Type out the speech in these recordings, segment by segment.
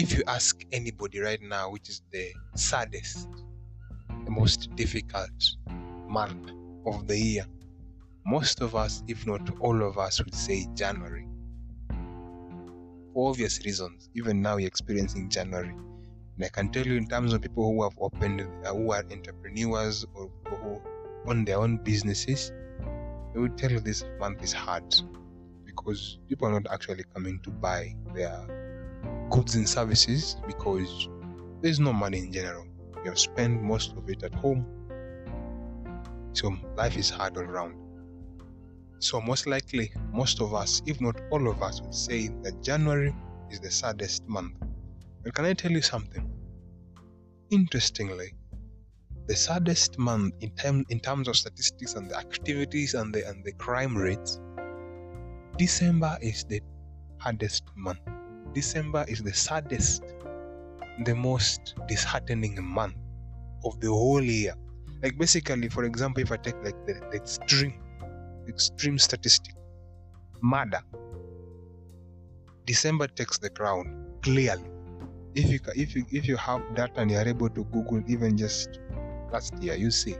if you ask anybody right now, which is the saddest, the most difficult month of the year, most of us, if not all of us, would say January. For obvious reasons, even now you're experiencing January. And I can tell you, in terms of people who have opened, uh, who are entrepreneurs or who own their own businesses, they will tell you this month is hard because people are not actually coming to buy their goods and services because there's no money in general. You have spent most of it at home. So life is hard all around. So, most likely, most of us, if not all of us, would say that January is the saddest month. And can I tell you something? Interestingly, the saddest month in, term, in terms of statistics and the activities and the, and the crime rates, December is the hardest month. December is the saddest, the most disheartening month of the whole year. Like basically, for example, if I take like the, the extreme extreme statistic murder. December takes the crown clearly. If you if you if you have that and you're able to google even just last year you see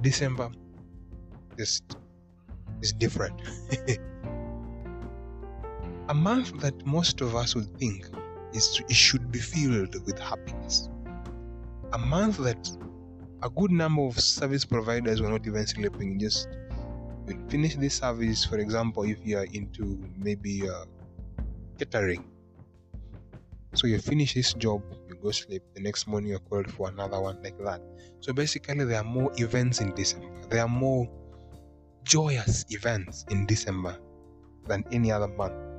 december just is different a month that most of us would think is it should be filled with happiness. A month that a good number of service providers were not even sleeping. Just finish this service for example if you are into maybe uh, catering. So you finish this job you go sleep. The next morning you're called for another one like that. So basically there are more events in december. There are more joyous events in december than any other month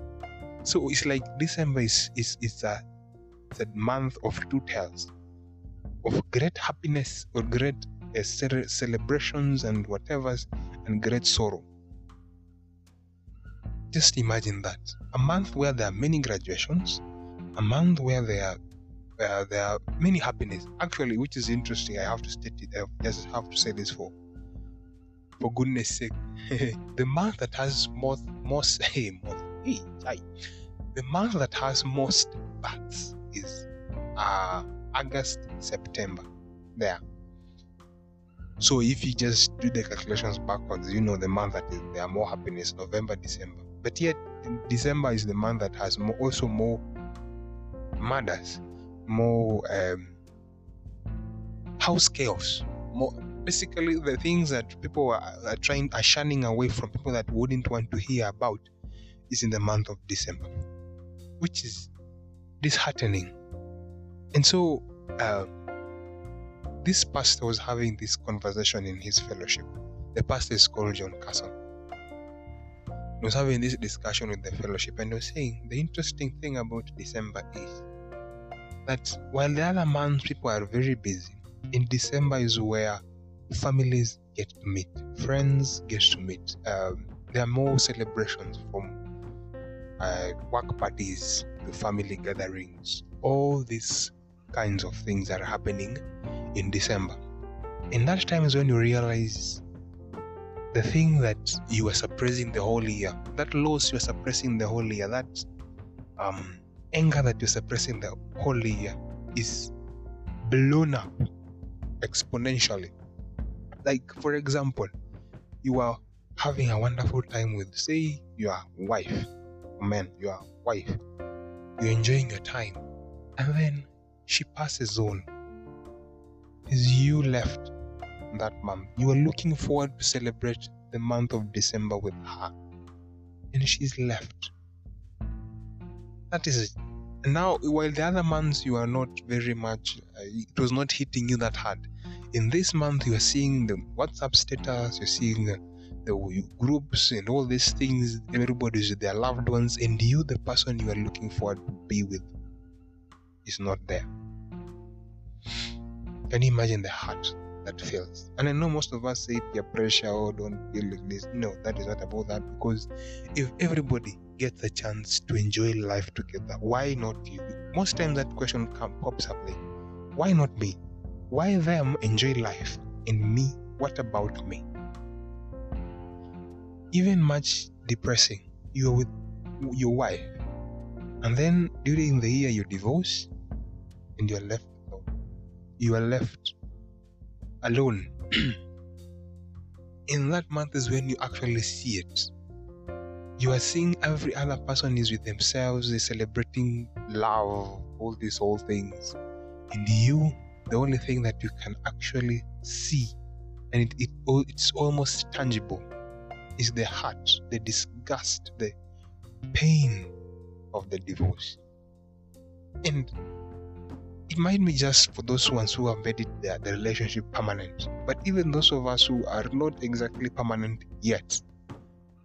so it's like december is is, is a, a month of two tales of great happiness or great uh, celebrations and whatever's and great sorrow. Just imagine that. A month where there are many graduations, a month where there are uh, there are many happiness. Actually, which is interesting, I have to state it. I just have to say this for for goodness sake. the month that has more most most hey, the month that has most births is uh, August, September. There. So if you just do the calculations backwards, you know the month that is, there are more happiness, November, December. But yet December is the month that has more, also more murders, more um, house chaos, more basically the things that people are, are trying are shunning away from people that wouldn't want to hear about is in the month of December, which is disheartening. And so uh, this pastor was having this conversation in his fellowship. The pastor is called John Carson. He was having this discussion with the fellowship and he was saying the interesting thing about December is that while the other months people are very busy, in December is where families get to meet, friends get to meet. Um, there are more celebrations from uh, work parties the family gatherings. All these kinds of things are happening in December. And that time is when you realize the thing that you were suppressing the whole year, that loss you were suppressing the whole year, that um, anger that you're suppressing the whole year is blown up exponentially. Like, for example, you are having a wonderful time with, say, your wife, man, your wife. You're enjoying your time, and then she passes on is you left that month. You are looking forward to celebrate the month of December with her, and she's left. That is it. And now, while the other months you are not very much, uh, it was not hitting you that hard. In this month, you are seeing the WhatsApp status, you're seeing groups and all these things. Everybody's with their loved ones, and you, the person you are looking forward to be with, is not there. Can you imagine the heart that feels? And I know most of us say peer pressure or oh, don't feel like this. No, that is not about that because if everybody gets a chance to enjoy life together, why not you? Most times that question comes pops up like, why not me? Why them enjoy life and me? What about me? Even much depressing. You're with your wife. And then during the year you divorce and you're left alone. You are left alone. In that month is when you actually see it. You are seeing every other person is with themselves, they're celebrating love, all these whole things. And you, the only thing that you can actually see, and it, it it's almost tangible, is the hurt, the disgust, the pain of the divorce. And it might be just for those ones who have made it their, the relationship permanent. But even those of us who are not exactly permanent yet,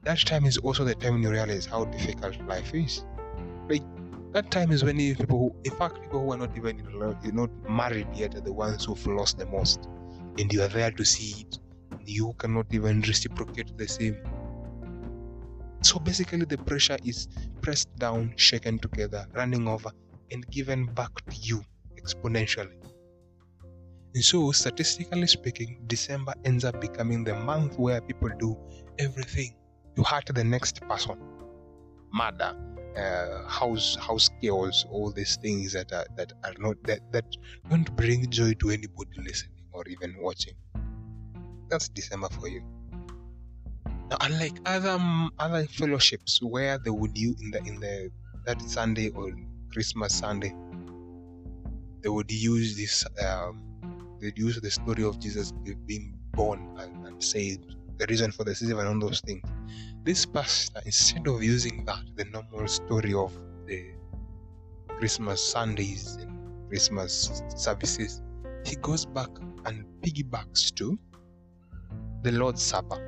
that time is also the time when you realize how difficult life is. Like that time is when people who, in fact, people who are not even you're not married yet are the ones who've lost the most, and you are there to see it. You cannot even reciprocate the same. So basically, the pressure is pressed down, shaken together, running over, and given back to you exponentially. And so, statistically speaking, December ends up becoming the month where people do everything to hurt the next person. Murder, uh, house house chaos, all these things that are that are not that that don't bring joy to anybody listening or even watching. That's December for you. Now, unlike other other fellowships where they would you in the in the that Sunday or Christmas Sunday, they would use this um, they'd use the story of Jesus being born and, and saved, the reason for the season and all those things. This pastor, instead of using that, the normal story of the Christmas Sundays and Christmas services, he goes back and piggybacks to the Lord's Supper.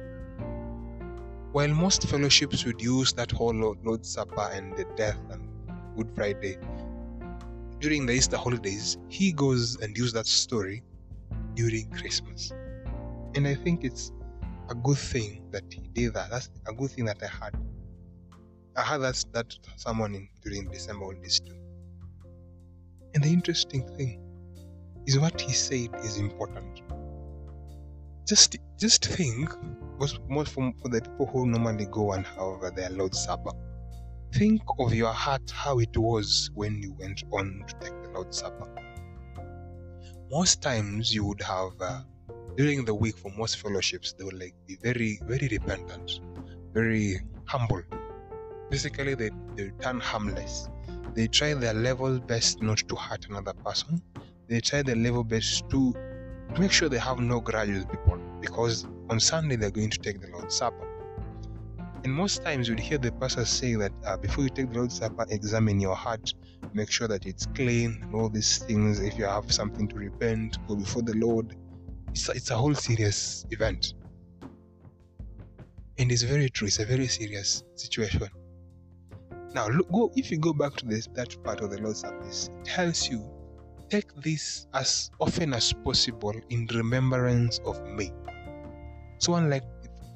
While most fellowships would use that whole Lord's Supper and the death and Good Friday during the Easter holidays, he goes and uses that story during Christmas. And I think it's a good thing that he did that. That's a good thing that I had. I had that, that someone in during December holidays too. And the interesting thing is what he said is important. Just just think, was more for, for the people who normally go and have their Lord's Supper Think of your heart how it was when you went on to take the Lord's Supper. Most times you would have, uh, during the week for most fellowships, they would like be very, very repentant, very humble. Basically, they, they turn harmless. They try their level best not to hurt another person. They try their level best to make sure they have no grudge with people because on Sunday they're going to take the Lord's Supper. And most times you'd hear the pastor say that uh, before you take the Lord's Supper, examine your heart, make sure that it's clean, and all these things. If you have something to repent, go before the Lord. It's a, it's a whole serious event. And it's very true, it's a very serious situation. Now, look, go if you go back to this that part of the Lord's service, it tells you take this as often as possible in remembrance of me. So, unlike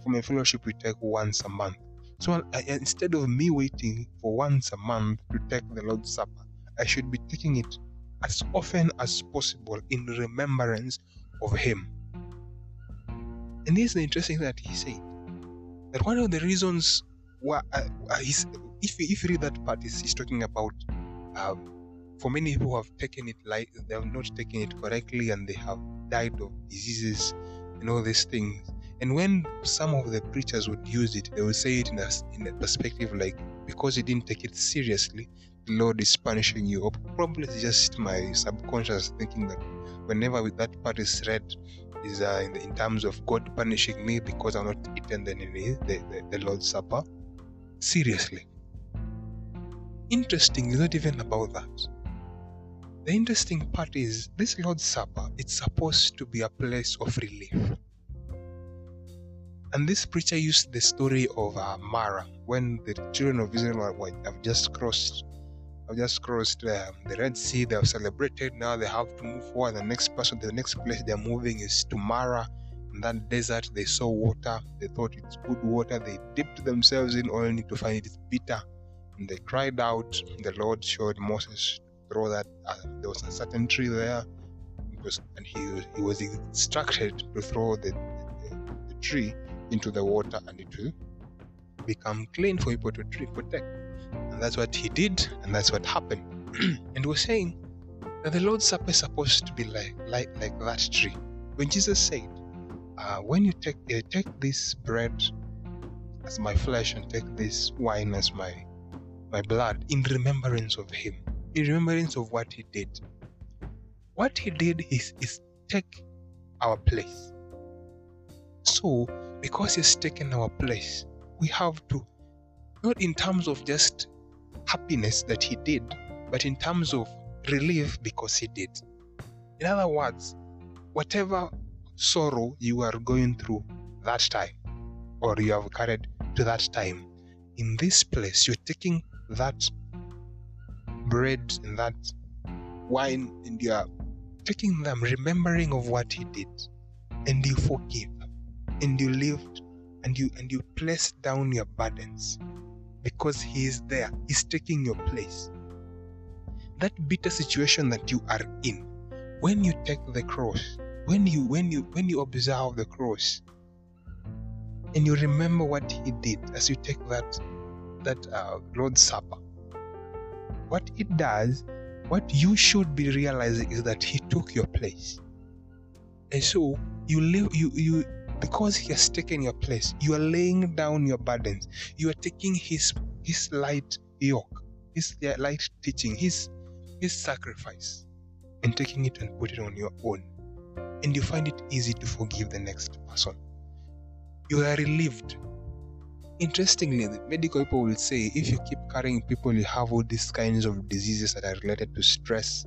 from a fellowship we take once a month. So I, instead of me waiting for once a month to take the Lord's Supper, I should be taking it as often as possible in remembrance of Him. And here's the interesting thing that he said that one of the reasons why uh, uh if, if you read that part, he's, he's talking about um, for many people who have taken it like they have not taken it correctly and they have died of diseases and all these things. And when some of the preachers would use it, they would say it in a, in a perspective like, because you didn't take it seriously, the Lord is punishing you. Or probably it's just my subconscious thinking that whenever that part is read, is uh, in, the, in, terms of God punishing me because I'm not eaten the, the, the, Lord's Supper seriously. Interesting is not even about that. The interesting part is this Lord's Supper, it's supposed to be a place of relief. And this preacher used the story of uh, Mara when the children of Israel have just crossed, have just crossed uh, the Red Sea. They have celebrated. Now they have to move forward. The next person, the next place they're moving is to Mara. In that desert, they saw water. They thought it's good water. They dipped themselves in only to find it bitter. And they cried out. The Lord showed Moses throw that. Uh, there was a certain tree there, and he he was instructed to throw the, the, the tree into the water and it will become clean for people to protect. And that's what he did, and that's what happened. and we're saying that the Lord's Supper is supposed to be like like like that tree. When Jesus said, uh, "When you take uh, take this bread as my flesh and take this wine as my my blood in remembrance of him, in remembrance of what he did. What he did is, is take our place. So, because he's taken our place, we have to, not in terms of just happiness that he did, but in terms of relief because he did. In other words, whatever sorrow you are going through that time, or you have carried to that time, in this place, you're taking that bread and that wine and you are taking them, remembering of what he did, and you forgive, and you lived, and you and you place down your burdens because he is there. He's taking your place. That bitter situation that you are in, when you take the cross, when you when you when you observe the cross, and you remember what he did as you take that that uh, Lord's Supper. What it does, what you should be realizing is that He took your place, and so you live you you because He has taken your place. You are laying down your burdens. You are taking His His light yoke, His light teaching, His His sacrifice, and taking it and put it on your own, and you find it easy to forgive the next person. You are relieved Interestingly, the medical people will say if you keep carrying people, you have all these kinds of diseases that are related to stress,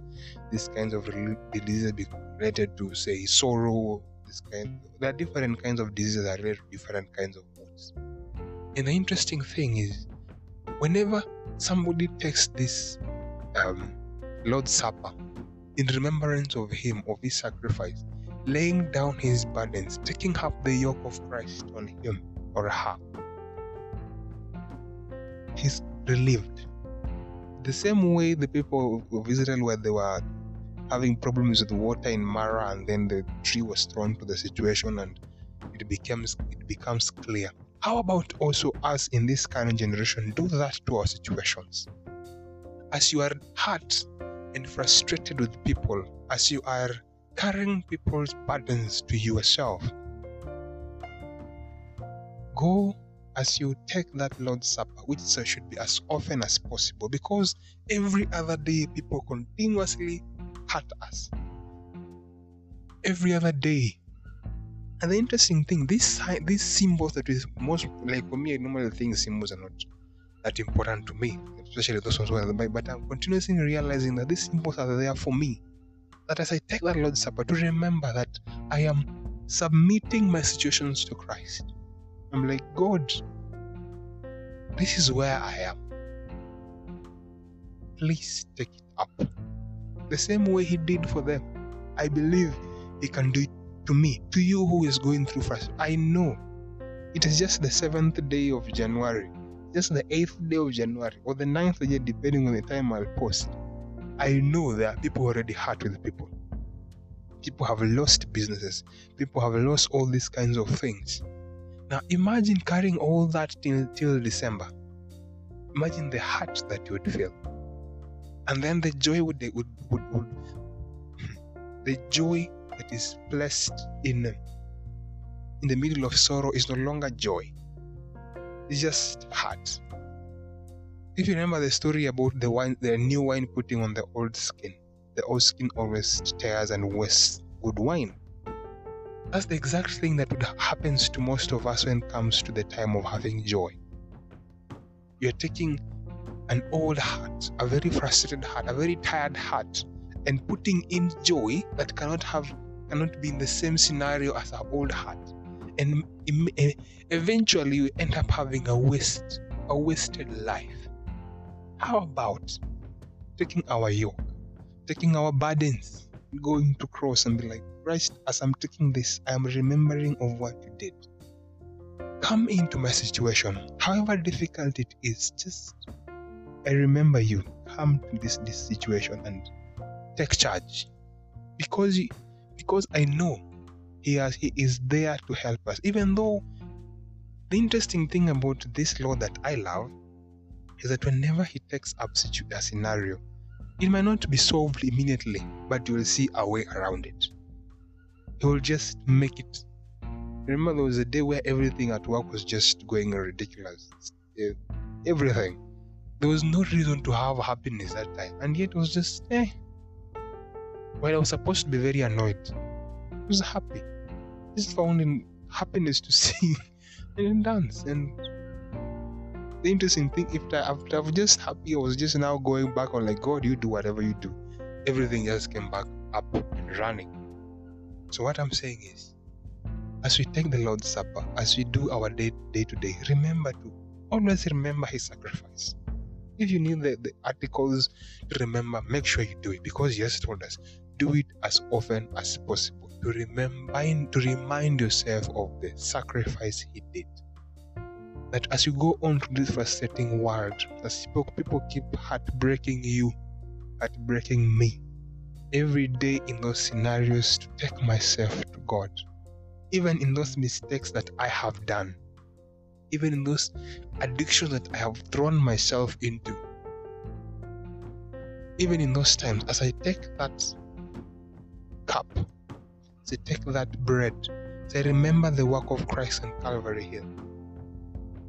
these kinds of diseases related to, say, sorrow. This kind, there are different kinds of diseases that are related to different kinds of moods. And the interesting thing is, whenever somebody takes this um, Lord's Supper in remembrance of Him, of His sacrifice, laying down His burdens, taking up the yoke of Christ on Him or her he's relieved. The same way the people of Israel, where they were having problems with water in Mara, and then the tree was thrown to the situation, and it becomes it becomes clear. How about also us in this current generation do that to our situations? As you are hurt and frustrated with people, as you are carrying people's burdens to yourself, go as you take that Lord's Supper, which should be as often as possible, because every other day people continuously hurt us. Every other day. And the interesting thing, these these symbols that is most like for me, I normally think symbols are not that important to me, especially those ones where the. But I'm continuously realizing that these symbols are there for me. That as I take that Lord's Supper, to remember that I am submitting my situations to Christ I'm like, God, this is where I am. Please take it up. The same way He did for them. I believe He can do it to me, to you who is going through first. I know it is just the seventh day of January, just the eighth day of January, or the ninth day, depending on the time I'll post. I know there are people already hurt with people. People have lost businesses. People have lost all these kinds of things. Now imagine carrying all that till, till December. Imagine the hurt that you would feel. And then the joy would, would, would, would the joy that is placed in in the middle of sorrow is no longer joy. It's just hurt. If you remember the story about the wine, the new wine putting on the old skin, the old skin always tears and wastes good wine. That's the exact thing that happens to most of us when it comes to the time of having joy. You're taking an old heart, a very frustrated heart, a very tired heart, and putting in joy that cannot have cannot be in the same scenario as our old heart. And eventually you end up having a waste, a wasted life. How about taking our yoke, taking our burdens, going to cross and be like, Christ, as I'm taking this, I am remembering of what you did. Come into my situation, however difficult it is, just I remember you. Come to this, this situation and take charge. Because because I know he has he is there to help us. Even though the interesting thing about this law that I love is that whenever he takes up a scenario, it might not be solved immediately, but you will see a way around it. He will just make it. Remember, there was a day where everything at work was just going ridiculous. Everything. There was no reason to have happiness that time, and yet it was just eh. While I was supposed to be very annoyed, I was happy. Just found in happiness to sing and dance and the interesting thing, if I, after I was just happy, I was just now going back on like, God, you do whatever you do. Everything just came back up and running. So what I'm saying is, as we take the Lord's Supper, as we do our day day to day, remember to always remember His sacrifice. If you need the, the articles to remember, make sure you do it because He Jesus told us do it as often as possible to remember to remind yourself of the sacrifice He did that as you go on to this frustrating world, as people, people keep heartbreaking you, heartbreaking me, every day in those scenarios to take myself to God, even in those mistakes that I have done, even in those addictions that I have thrown myself into, even in those times, as I take that cup, as I take that bread, as I remember the work of Christ on Calvary Hill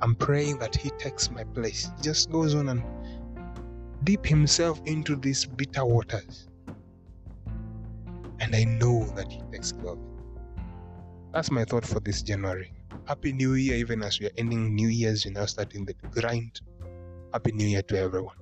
I'm praying that he takes my place. He just goes on and dip himself into these bitter waters. And I know that he takes care of. That's my thought for this January. Happy New Year, even as we are ending New Year's, we're now starting the grind. Happy New Year to everyone.